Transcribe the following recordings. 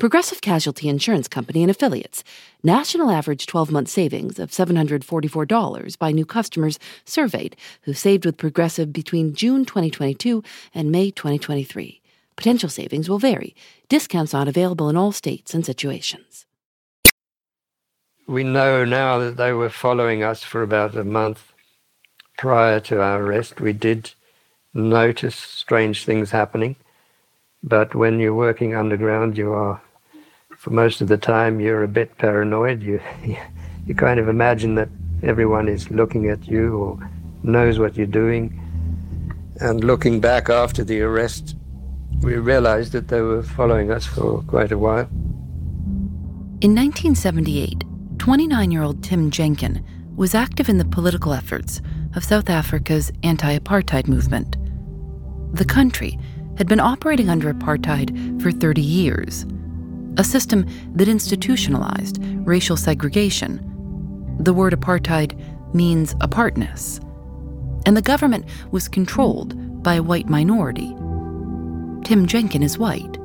Progressive Casualty Insurance Company and Affiliates. National average 12 month savings of $744 by new customers surveyed who saved with Progressive between June 2022 and May 2023. Potential savings will vary. Discounts not available in all states and situations. We know now that they were following us for about a month prior to our arrest. We did notice strange things happening, but when you're working underground, you are, for most of the time, you're a bit paranoid. You, you kind of imagine that everyone is looking at you or knows what you're doing. And looking back after the arrest, we realized that they were following us for quite a while. In 1978, 29 year old Tim Jenkin was active in the political efforts of South Africa's anti apartheid movement. The country had been operating under apartheid for 30 years, a system that institutionalized racial segregation. The word apartheid means apartness, and the government was controlled by a white minority. Tim Jenkin is white.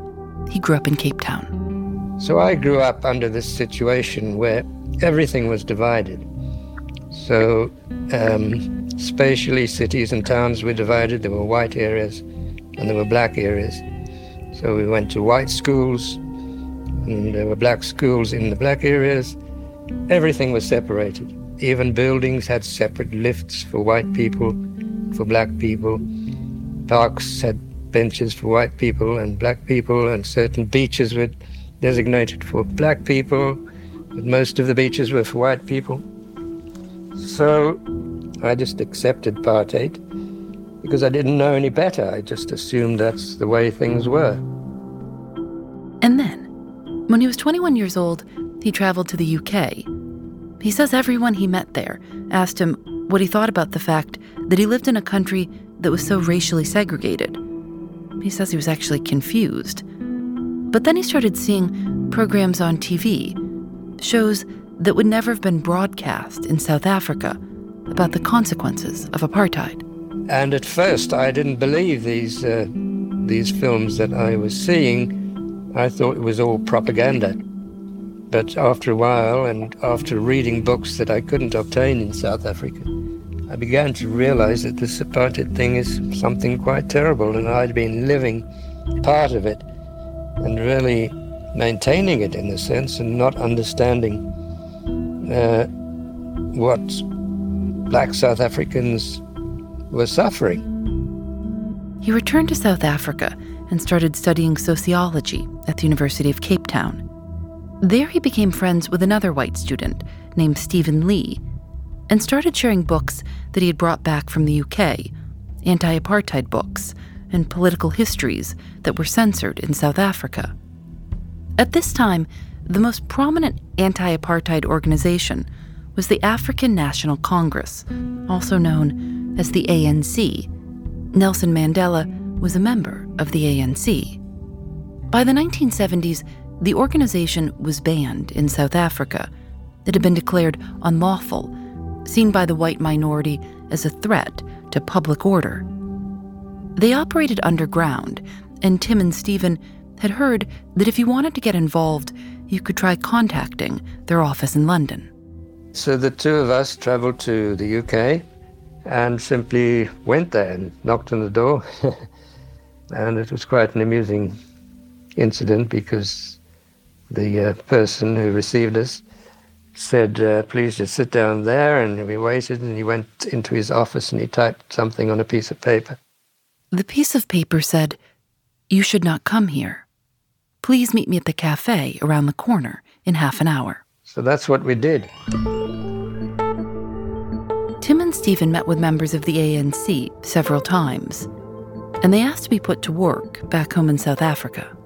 He grew up in Cape Town. So I grew up under this situation where everything was divided. So, um, spatially, cities and towns were divided. There were white areas and there were black areas. So we went to white schools, Mm, there were black schools in the black areas. Everything was separated. Even buildings had separate lifts for white people, for black people. Parks had benches for white people and black people, and certain beaches were designated for black people but most of the beaches were for white people. So I just accepted apartheid because I didn't know any better. I just assumed that's the way things were. When he was 21 years old, he traveled to the UK. He says everyone he met there asked him what he thought about the fact that he lived in a country that was so racially segregated. He says he was actually confused. But then he started seeing programs on TV shows that would never have been broadcast in South Africa about the consequences of apartheid. And at first, I didn't believe these uh, these films that I was seeing. I thought it was all propaganda. But after a while, and after reading books that I couldn't obtain in South Africa, I began to realize that this apartheid thing is something quite terrible, and I'd been living part of it, and really maintaining it in a sense and not understanding uh, what black South Africans were suffering. He returned to South Africa and started studying sociology at the University of Cape Town. There he became friends with another white student named Stephen Lee and started sharing books that he had brought back from the UK anti apartheid books and political histories that were censored in South Africa. At this time, the most prominent anti apartheid organization was the African National Congress, also known as the ANC. Nelson Mandela was a member of the ANC. By the 1970s, the organization was banned in South Africa. It had been declared unlawful, seen by the white minority as a threat to public order. They operated underground, and Tim and Stephen had heard that if you wanted to get involved, you could try contacting their office in London. So the two of us traveled to the UK and simply went there and knocked on the door. and it was quite an amusing incident because the uh, person who received us said, uh, Please just sit down there. And we waited, and he went into his office and he typed something on a piece of paper. The piece of paper said, You should not come here. Please meet me at the cafe around the corner in half an hour. So that's what we did. Tim and Stephen met with members of the ANC several times, and they asked to be put to work back home in South Africa.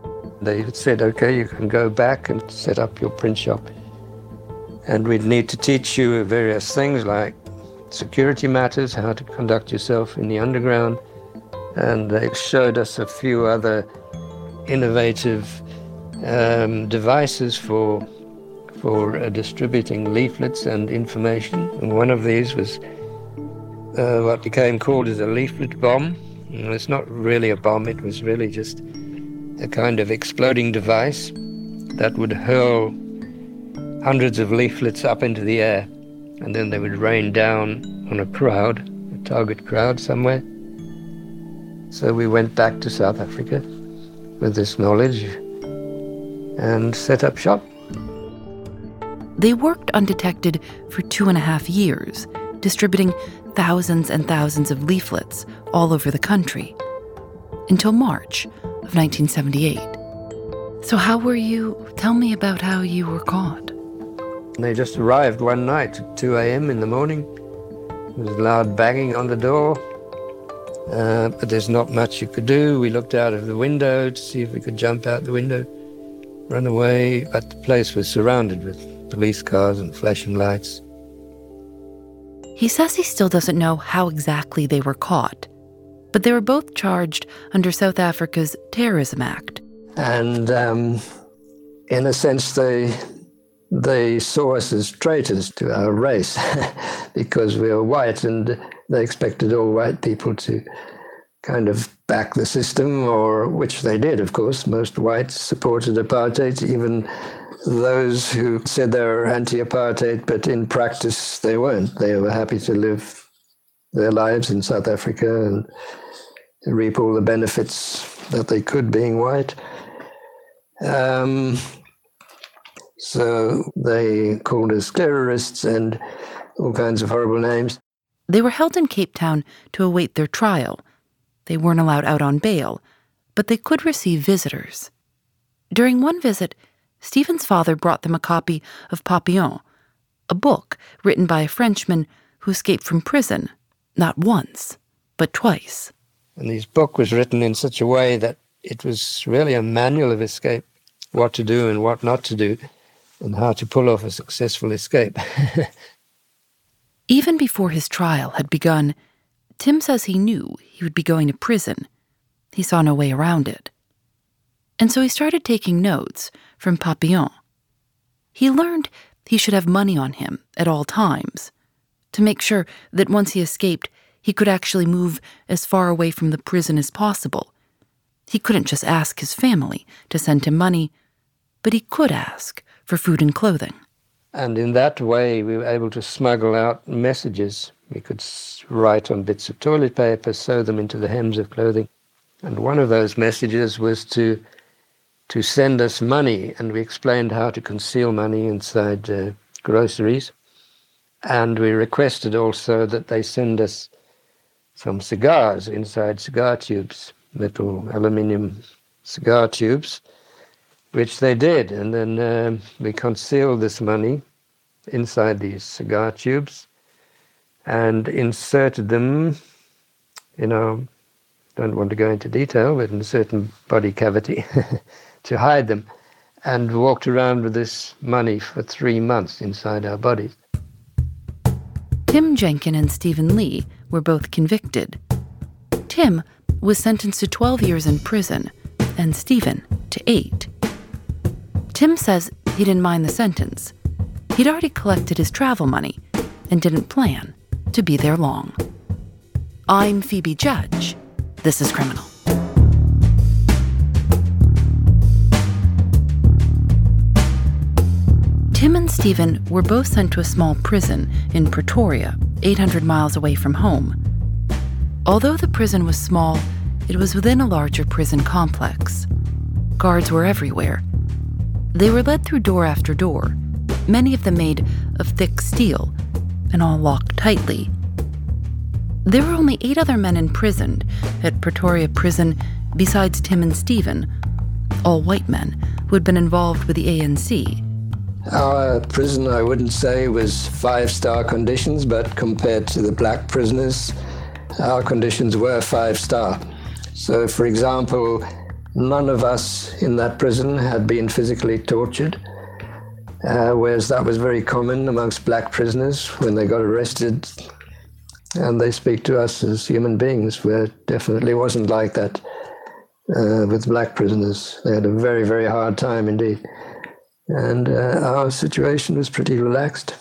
They said, okay, you can go back and set up your print shop And we'd need to teach you various things like security matters, how to conduct yourself in the underground. And they showed us a few other innovative um, devices for for uh, distributing leaflets and information. And one of these was uh, what became called as a leaflet bomb. And it's not really a bomb; it was really just a kind of exploding device that would hurl hundreds of leaflets up into the air, and then they would rain down on a crowd, a target crowd somewhere. So we went back to South Africa with this knowledge and set up shop. They worked undetected for two and a half years, distributing thousands and thousands of leaflets all over the country until March of 1978. So, how were you? Tell me about how you were caught. They just arrived one night at 2 a.m. in the morning. There was loud banging on the door, uh, but there's not much you could do. We looked out of the window to see if we could jump out the window, run away, but the place was surrounded with police cars and flashing lights. He says he still doesn't know how exactly they were caught, but they were both charged under South Africa's Terrorism Act. And um, in a sense, they they saw us as traitors to our race because we were white and they expected all white people to kind of back the system, or which they did, of course. Most whites supported apartheid, even those who said they were anti apartheid, but in practice they weren't. They were happy to live their lives in South Africa and reap all the benefits that they could being white. Um, so they called us terrorists and all kinds of horrible names. They were held in Cape Town to await their trial. They weren't allowed out on bail, but they could receive visitors. During one visit, Stephen's father brought them a copy of Papillon, a book written by a Frenchman who escaped from prison, not once, but twice. And this book was written in such a way that it was really a manual of escape, what to do and what not to do, and how to pull off a successful escape. Even before his trial had begun, Tim says he knew he would be going to prison. He saw no way around it. And so he started taking notes from Papillon. He learned he should have money on him at all times to make sure that once he escaped, he could actually move as far away from the prison as possible. He couldn't just ask his family to send him money, but he could ask for food and clothing. And in that way, we were able to smuggle out messages. We could write on bits of toilet paper, sew them into the hems of clothing. And one of those messages was to to send us money, and we explained how to conceal money inside uh, groceries. And we requested also that they send us some cigars inside cigar tubes, little aluminium cigar tubes, which they did. And then uh, we concealed this money inside these cigar tubes and inserted them in our, don't want to go into detail, but in a certain body cavity. to hide them and walked around with this money for three months inside our bodies. Tim Jenkin and Stephen Lee were both convicted. Tim was sentenced to 12 years in prison and Stephen to eight. Tim says he didn't mind the sentence. He'd already collected his travel money and didn't plan to be there long. I'm Phoebe Judge. This is Criminal. Tim and Stephen were both sent to a small prison in Pretoria, 800 miles away from home. Although the prison was small, it was within a larger prison complex. Guards were everywhere. They were led through door after door, many of them made of thick steel, and all locked tightly. There were only eight other men imprisoned at Pretoria Prison besides Tim and Stephen, all white men who had been involved with the ANC. Our prison, I wouldn't say, was five star conditions, but compared to the black prisoners, our conditions were five star. So, for example, none of us in that prison had been physically tortured. uh, whereas that was very common amongst black prisoners when they got arrested and they speak to us as human beings, where it definitely wasn't like that uh, with black prisoners. They had a very, very hard time indeed. And uh, our situation was pretty relaxed.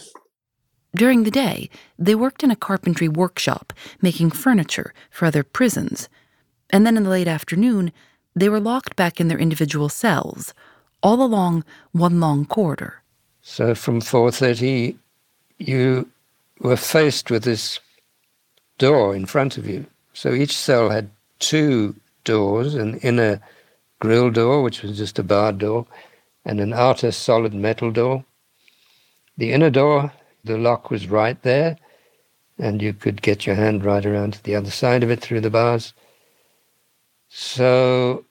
During the day, they worked in a carpentry workshop making furniture for other prisons. And then in the late afternoon, they were locked back in their individual cells, all along one long corridor. So from 4:30 you were faced with this door in front of you. So each cell had two doors, an inner grill door, which was just a barred door, and an outer solid metal door. The inner door, the lock was right there, and you could get your hand right around to the other side of it through the bars. So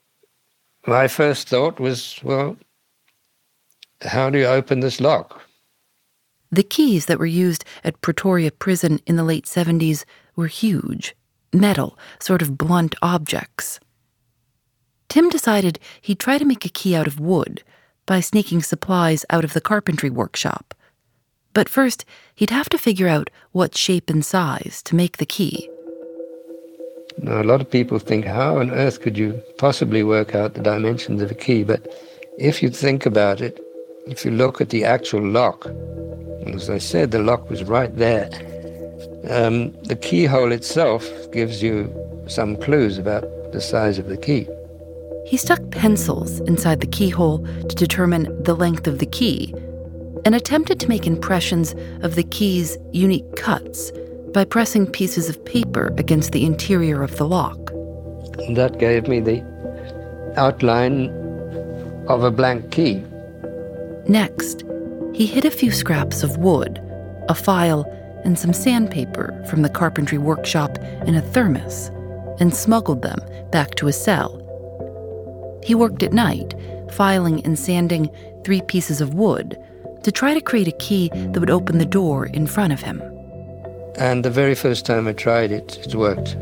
my first thought was, well, how do you open this lock? The keys that were used at Pretoria Prison in the late 70s were huge, metal, sort of blunt objects. Tim decided he'd try to make a key out of wood by sneaking supplies out of the carpentry workshop. But first, he'd have to figure out what shape and size to make the key. Now, a lot of people think, how on earth could you possibly work out the dimensions of a key? But if you think about it, if you look at the actual lock, as I said, the lock was right there. Um, the keyhole itself gives you some clues about the size of the key. He stuck pencils inside the keyhole to determine the length of the key and attempted to make impressions of the key's unique cuts by pressing pieces of paper against the interior of the lock. That gave me the outline of a blank key. Next, he hid a few scraps of wood, a file, and some sandpaper from the carpentry workshop in a thermos and smuggled them back to his cell. He worked at night, filing and sanding three pieces of wood to try to create a key that would open the door in front of him. And the very first time I tried it, it worked.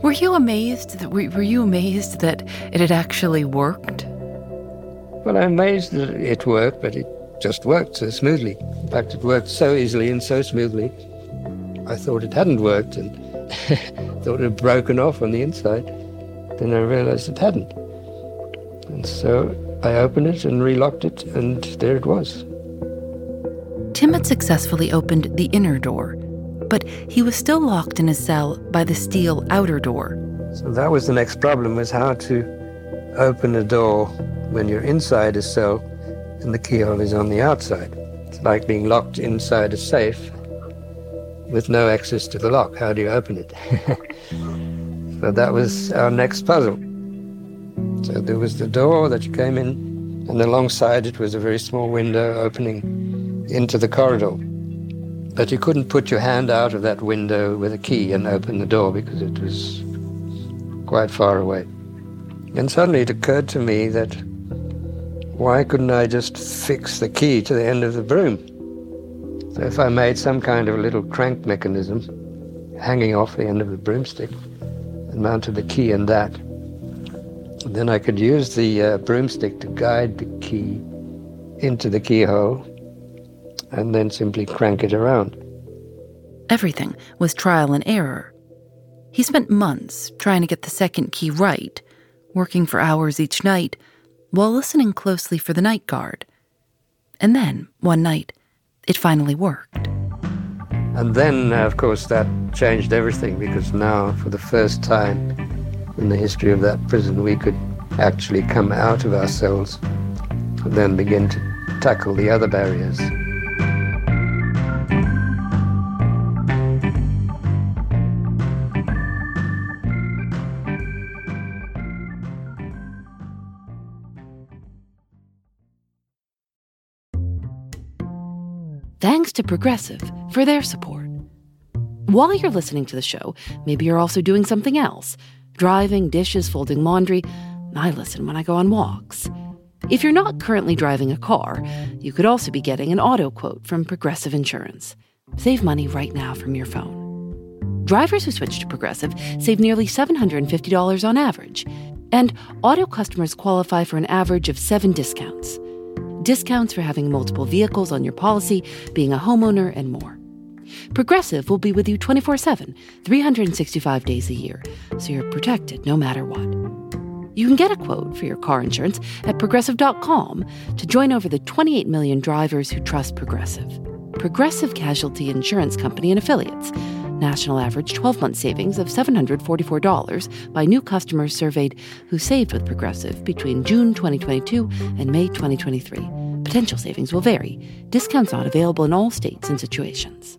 Were you amazed that were you amazed that it had actually worked? Well, I'm amazed that it worked, but it just worked so smoothly. In fact, it worked so easily and so smoothly. I thought it hadn't worked and thought it had broken off on the inside. Then I realized it hadn't. So I opened it and relocked it, and there it was. Tim had successfully opened the inner door, but he was still locked in his cell by the steel outer door. So that was the next problem, was how to open a door when you're inside a cell and the keyhole is on the outside. It's like being locked inside a safe with no access to the lock. How do you open it? so that was our next puzzle. So there was the door that you came in, and alongside it was a very small window opening into the corridor. But you couldn't put your hand out of that window with a key and open the door because it was quite far away. And suddenly it occurred to me that why couldn't I just fix the key to the end of the broom? So if I made some kind of a little crank mechanism hanging off the end of the broomstick and mounted the key in that, then I could use the uh, broomstick to guide the key into the keyhole and then simply crank it around. Everything was trial and error. He spent months trying to get the second key right, working for hours each night while listening closely for the night guard. And then, one night, it finally worked. And then, of course, that changed everything because now, for the first time, in the history of that prison, we could actually come out of our cells and then begin to tackle the other barriers. Thanks to Progressive for their support. While you're listening to the show, maybe you're also doing something else driving, dishes, folding laundry. I listen when I go on walks. If you're not currently driving a car, you could also be getting an auto quote from Progressive Insurance. Save money right now from your phone. Drivers who switch to Progressive save nearly $750 on average, and auto customers qualify for an average of seven discounts. discounts for having multiple vehicles on your policy, being a homeowner, and more. Progressive will be with you 24 7, 365 days a year, so you're protected no matter what. You can get a quote for your car insurance at progressive.com to join over the 28 million drivers who trust Progressive. Progressive Casualty Insurance Company and Affiliates. National average 12 month savings of $744 by new customers surveyed who saved with Progressive between June 2022 and May 2023. Potential savings will vary. Discounts not available in all states and situations.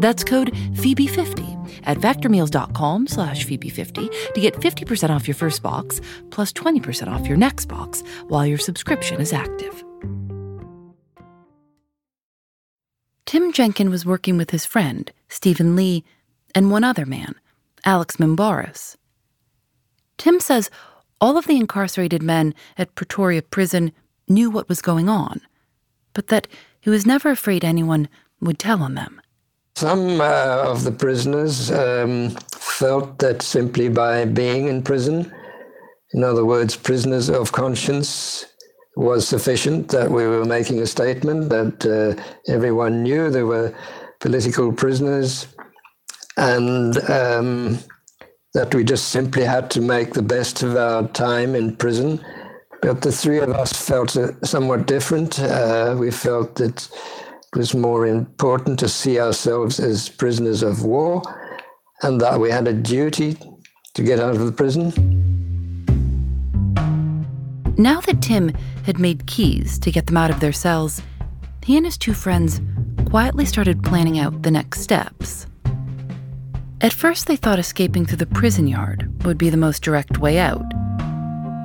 That's code Phoebe50 at factormeals.com slash Phoebe50 to get 50% off your first box, plus 20% off your next box while your subscription is active. Tim Jenkin was working with his friend, Stephen Lee, and one other man, Alex Moumbaris. Tim says all of the incarcerated men at Pretoria Prison knew what was going on, but that he was never afraid anyone would tell on them. Some uh, of the prisoners um, felt that simply by being in prison, in other words, prisoners of conscience, was sufficient, that we were making a statement, that uh, everyone knew there were political prisoners, and um, that we just simply had to make the best of our time in prison. But the three of us felt somewhat different. Uh, we felt that it was more important to see ourselves as prisoners of war and that we had a duty to get out of the prison. Now that Tim had made keys to get them out of their cells, he and his two friends quietly started planning out the next steps. At first, they thought escaping through the prison yard would be the most direct way out.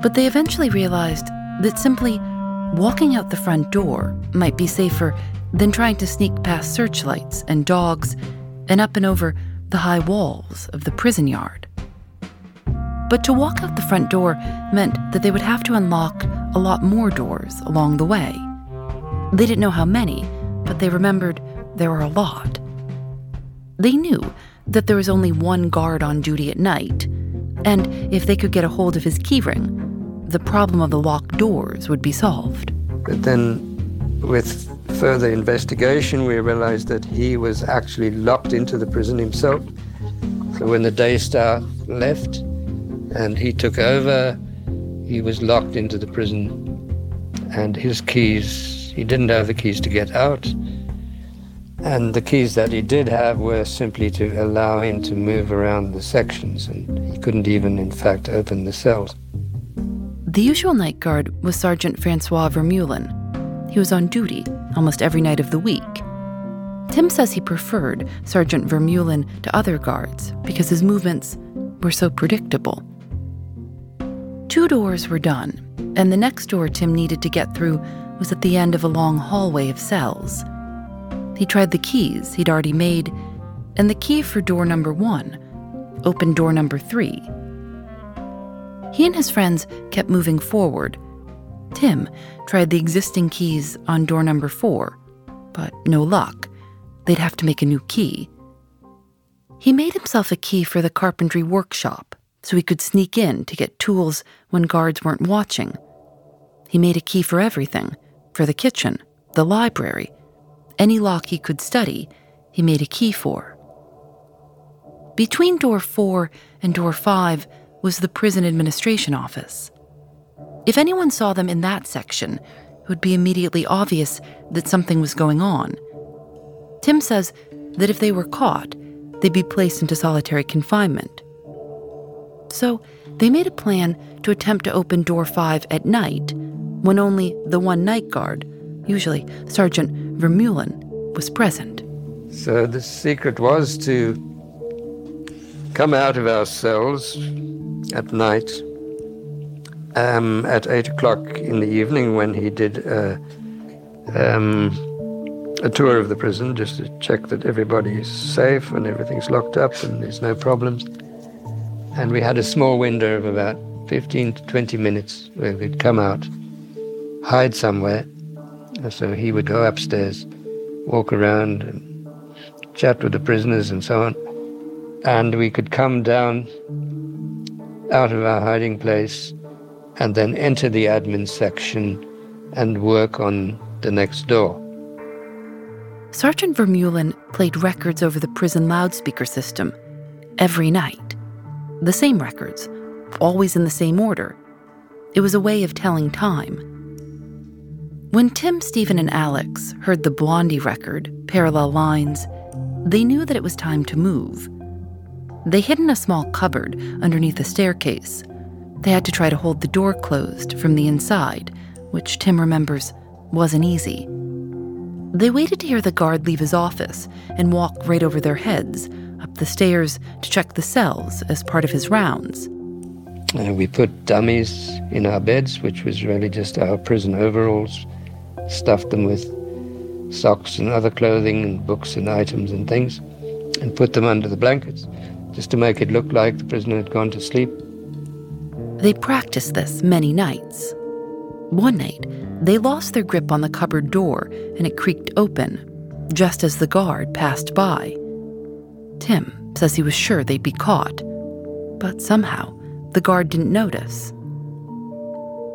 But they eventually realized that simply walking out the front door might be safer than trying to sneak past searchlights and dogs and up and over the high walls of the prison yard. But to walk out the front door meant that they would have to unlock a lot more doors along the way. They didn't know how many, but they remembered there were a lot. They knew that there was only one guard on duty at night, and if they could get a hold of his keyring, the problem of the locked doors would be solved. But then, with further investigation, we realized that he was actually locked into the prison himself. So when the Daystar left, and he took over. He was locked into the prison, and his keys, he didn't have the keys to get out. And the keys that he did have were simply to allow him to move around the sections, and he couldn't even, in fact, open the cells. The usual night guard was Sergeant Francois Vermeulen. He was on duty almost every night of the week. Tim says he preferred Sergeant Vermeulen to other guards because his movements were so predictable. Two doors were done, and the next door Tim needed to get through was at the end of a long hallway of cells. He tried the keys he'd already made, and the key for door number one opened door number three. He and his friends kept moving forward. Tim tried the existing keys on door number four, but no luck. They'd have to make a new key. He made himself a key for the carpentry workshop so he could sneak in to get tools when guards weren't watching. He made a key for everything for the kitchen, the library, any lock he could study, he made a key for. Between door four and door five was the prison administration office. If anyone saw them in that section, it would be immediately obvious that something was going on. Tim says that if they were caught, they'd be placed into solitary confinement. So they made a plan to attempt to open door 5 at night when only the one night guard, usually Sergeant Vermeulen, was present. So the secret was to come out of our cells at night um, at 8 o'clock in the evening when he did uh, um, a tour of the prison just to check that everybody's safe and everything's locked up and there's no problems. And we had a small window of about 15 to 20 minutes where we'd come out, hide somewhere. So he would go upstairs, walk around and chat with the prisoners and so on. And we could come down out of our hiding place and then enter the admin section and work on the next door. Sergeant Vermeulen played records over the prison loudspeaker system every night. The same records, always in the same order. It was a way of telling time. When Tim, Stephen, and Alex heard the Blondie record, Parallel Lines, they knew that it was time to move. They hid in a small cupboard underneath a staircase. They had to try to hold the door closed from the inside, which Tim remembers wasn't easy. They waited to hear the guard leave his office and walk right over their heads, up the stairs to check the cells as part of his rounds. Uh, we put dummies in our beds, which was really just our prison overalls, stuffed them with socks and other clothing and books and items and things, and put them under the blankets just to make it look like the prisoner had gone to sleep. They practiced this many nights. One night, they lost their grip on the cupboard door and it creaked open just as the guard passed by. Tim says he was sure they'd be caught, but somehow the guard didn't notice.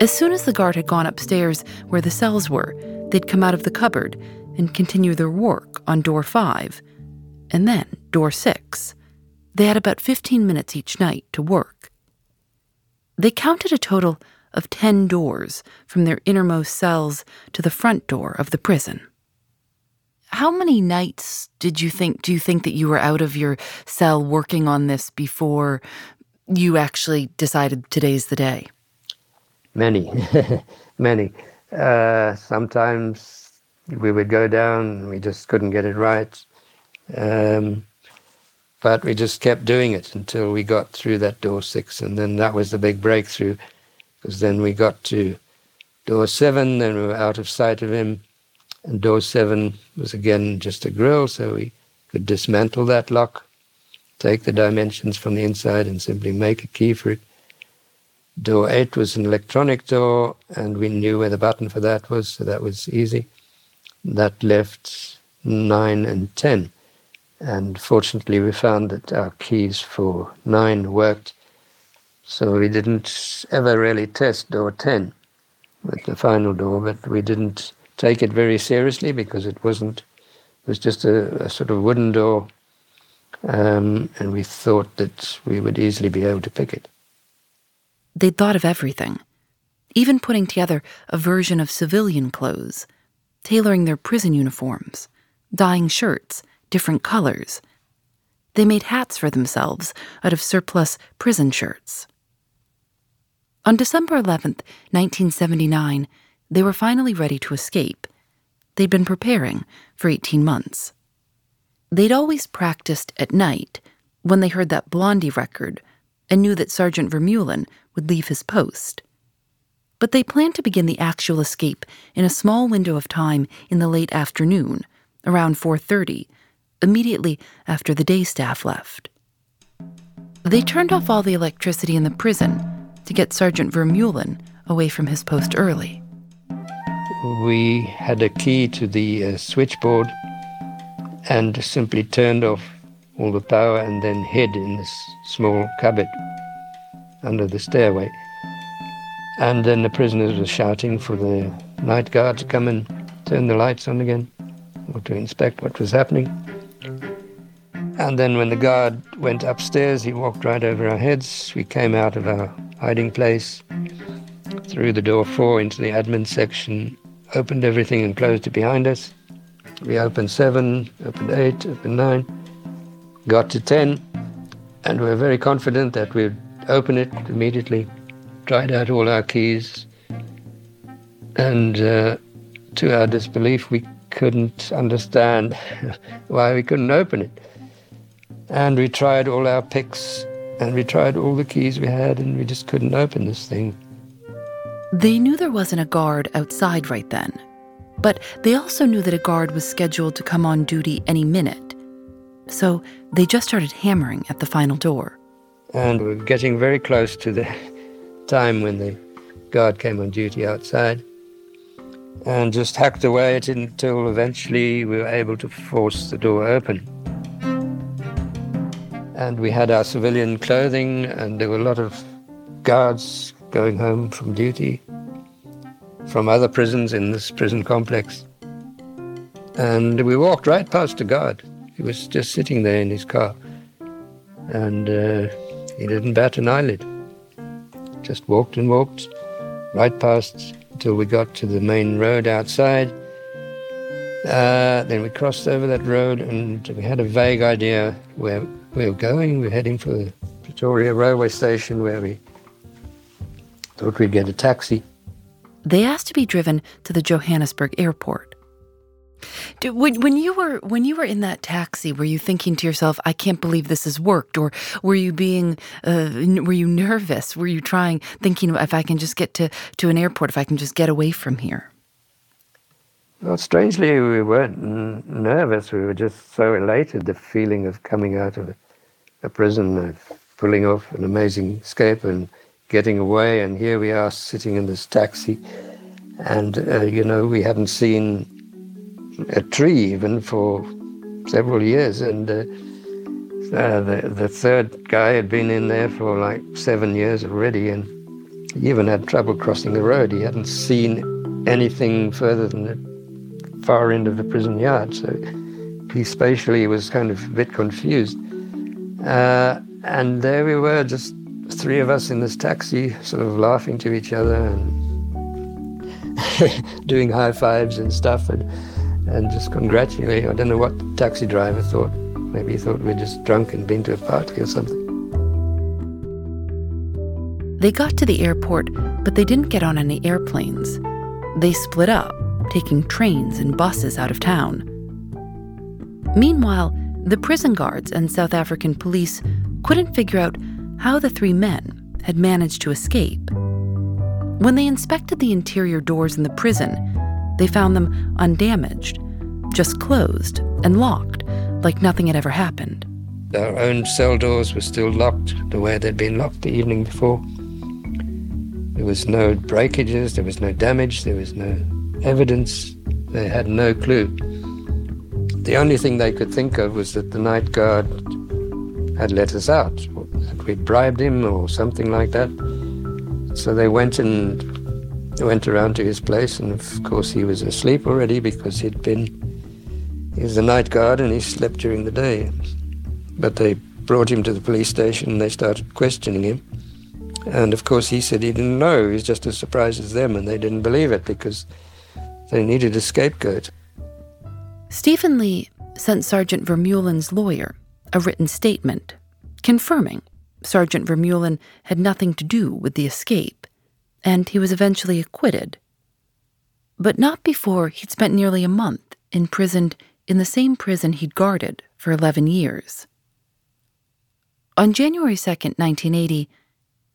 As soon as the guard had gone upstairs where the cells were, they'd come out of the cupboard and continue their work on door five, and then door six. They had about 15 minutes each night to work. They counted a total of 10 doors from their innermost cells to the front door of the prison. How many nights did you think do you think that you were out of your cell working on this before you actually decided today's the day? Many, many. Uh, sometimes we would go down we just couldn't get it right. Um, but we just kept doing it until we got through that door six, and then that was the big breakthrough because then we got to door seven, then we were out of sight of him. And door seven was again just a grill, so we could dismantle that lock, take the dimensions from the inside, and simply make a key for it. Door eight was an electronic door, and we knew where the button for that was, so that was easy. That left nine and ten. And fortunately, we found that our keys for nine worked so we didn't ever really test door 10 with the final door, but we didn't take it very seriously because it wasn't, it was just a, a sort of wooden door. Um, and we thought that we would easily be able to pick it. They'd thought of everything, even putting together a version of civilian clothes, tailoring their prison uniforms, dyeing shirts different colors. They made hats for themselves out of surplus prison shirts. On December 11th, 1979, they were finally ready to escape. They'd been preparing for 18 months. They'd always practiced at night when they heard that Blondie record and knew that Sergeant Vermeulen would leave his post. But they planned to begin the actual escape in a small window of time in the late afternoon, around 4:30, immediately after the day staff left. They turned off all the electricity in the prison to get Sergeant Vermeulen away from his post early. We had a key to the uh, switchboard and simply turned off all the power and then hid in this small cupboard under the stairway. And then the prisoners were shouting for the night guard to come and turn the lights on again or to inspect what was happening. And then when the guard went upstairs, he walked right over our heads. We came out of our hiding place, through the door four into the admin section, opened everything and closed it behind us. We opened seven, opened eight, opened nine, got to ten, and we were very confident that we'd open it immediately. Tried out all our keys, and uh, to our disbelief, we couldn't understand why we couldn't open it. And we tried all our picks and we tried all the keys we had, and we just couldn't open this thing. They knew there wasn't a guard outside right then, but they also knew that a guard was scheduled to come on duty any minute. So they just started hammering at the final door. And we were getting very close to the time when the guard came on duty outside and just hacked away at it until eventually we were able to force the door open and we had our civilian clothing, and there were a lot of guards going home from duty from other prisons in this prison complex. And we walked right past a guard. He was just sitting there in his car, and uh, he didn't bat an eyelid. Just walked and walked right past until we got to the main road outside. Uh, then we crossed over that road, and we had a vague idea where we were going. We were heading for the Pretoria railway station where we thought we'd get a taxi. They asked to be driven to the Johannesburg airport. When, when you were when you were in that taxi, were you thinking to yourself, "I can't believe this has worked," or were you being uh, were you nervous? Were you trying, thinking, "If I can just get to to an airport, if I can just get away from here"? Well, strangely, we weren't nervous. We were just so elated. The feeling of coming out of a prison, uh, pulling off an amazing escape and getting away. And here we are sitting in this taxi. And, uh, you know, we hadn't seen a tree even for several years. And uh, uh, the, the third guy had been in there for like seven years already. And he even had trouble crossing the road. He hadn't seen anything further than the far end of the prison yard. So he spatially was kind of a bit confused. Uh, and there we were, just three of us in this taxi, sort of laughing to each other and doing high fives and stuff, and, and just congratulating. I don't know what the taxi driver thought. Maybe he thought we'd just drunk and been to a party or something. They got to the airport, but they didn't get on any airplanes. They split up, taking trains and buses out of town. Meanwhile, the prison guards and South African police couldn't figure out how the three men had managed to escape. When they inspected the interior doors in the prison, they found them undamaged, just closed and locked, like nothing had ever happened. Our own cell doors were still locked the way they'd been locked the evening before. There was no breakages, there was no damage, there was no evidence. They had no clue. The only thing they could think of was that the night guard had let us out, that we'd bribed him or something like that. So they went and went around to his place, and of course he was asleep already because he'd been he was the night guard and he slept during the day. But they brought him to the police station and they started questioning him. And of course he said he didn't know, he was just as surprised as them, and they didn't believe it because they needed a scapegoat. Stephen Lee sent Sergeant Vermeulen's lawyer a written statement confirming Sergeant Vermeulen had nothing to do with the escape, and he was eventually acquitted. But not before he'd spent nearly a month imprisoned in the same prison he'd guarded for 11 years. On January 2, 1980,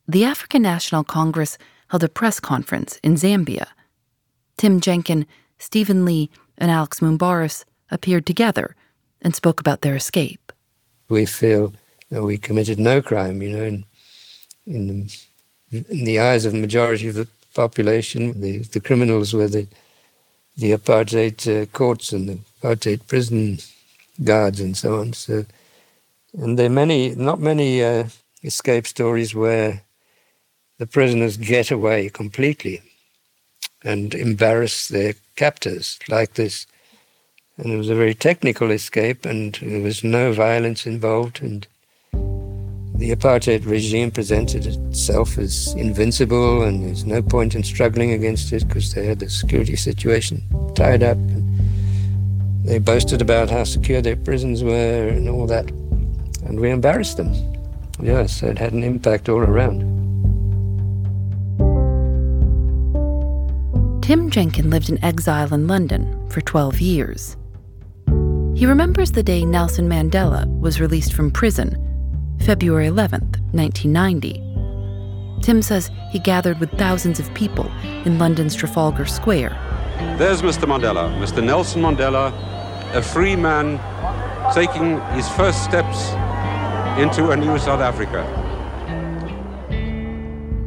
the African National Congress held a press conference in Zambia. Tim Jenkin, Stephen Lee, and Alex Moumbaris appeared together and spoke about their escape. We feel that we committed no crime, you know, in, in, the, in the eyes of the majority of the population. The, the criminals were the, the apartheid uh, courts and the apartheid prison guards and so on. So, and there are many, not many uh, escape stories where the prisoners get away completely and embarrass their captors like this. And it was a very technical escape, and there was no violence involved, and the apartheid regime presented itself as invincible and there's no point in struggling against it because they had the security situation tied up. And they boasted about how secure their prisons were and all that. And we embarrassed them. Yes, it had an impact all around. Tim Jenkin lived in exile in London for 12 years. He remembers the day Nelson Mandela was released from prison, February 11th, 1990. Tim says he gathered with thousands of people in London's Trafalgar Square. There's Mr. Mandela, Mr. Nelson Mandela, a free man taking his first steps into a new South Africa.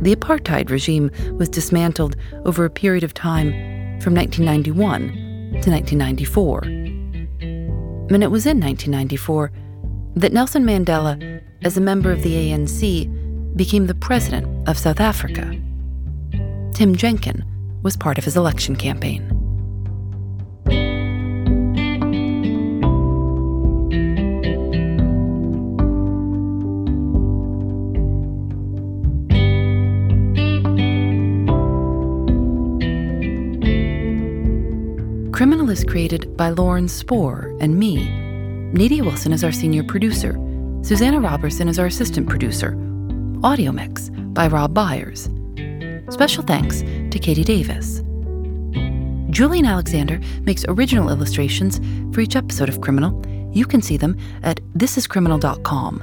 The apartheid regime was dismantled over a period of time from 1991 to 1994. And it was in 1994 that Nelson Mandela, as a member of the ANC, became the president of South Africa. Tim Jenkin was part of his election campaign. Is created by Lauren Spohr and me. Nadia Wilson is our senior producer. Susanna Robertson is our assistant producer. Audio mix by Rob Byers. Special thanks to Katie Davis. Julian Alexander makes original illustrations for each episode of Criminal. You can see them at thisiscriminal.com,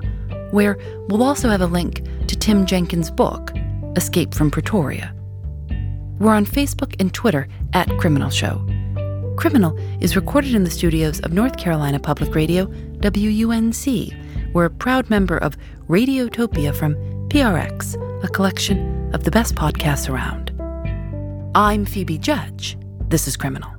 where we'll also have a link to Tim Jenkins' book, Escape from Pretoria. We're on Facebook and Twitter at Criminal Show. Criminal is recorded in the studios of North Carolina Public Radio, WUNC. We're a proud member of Radiotopia from PRX, a collection of the best podcasts around. I'm Phoebe Judge. This is Criminal.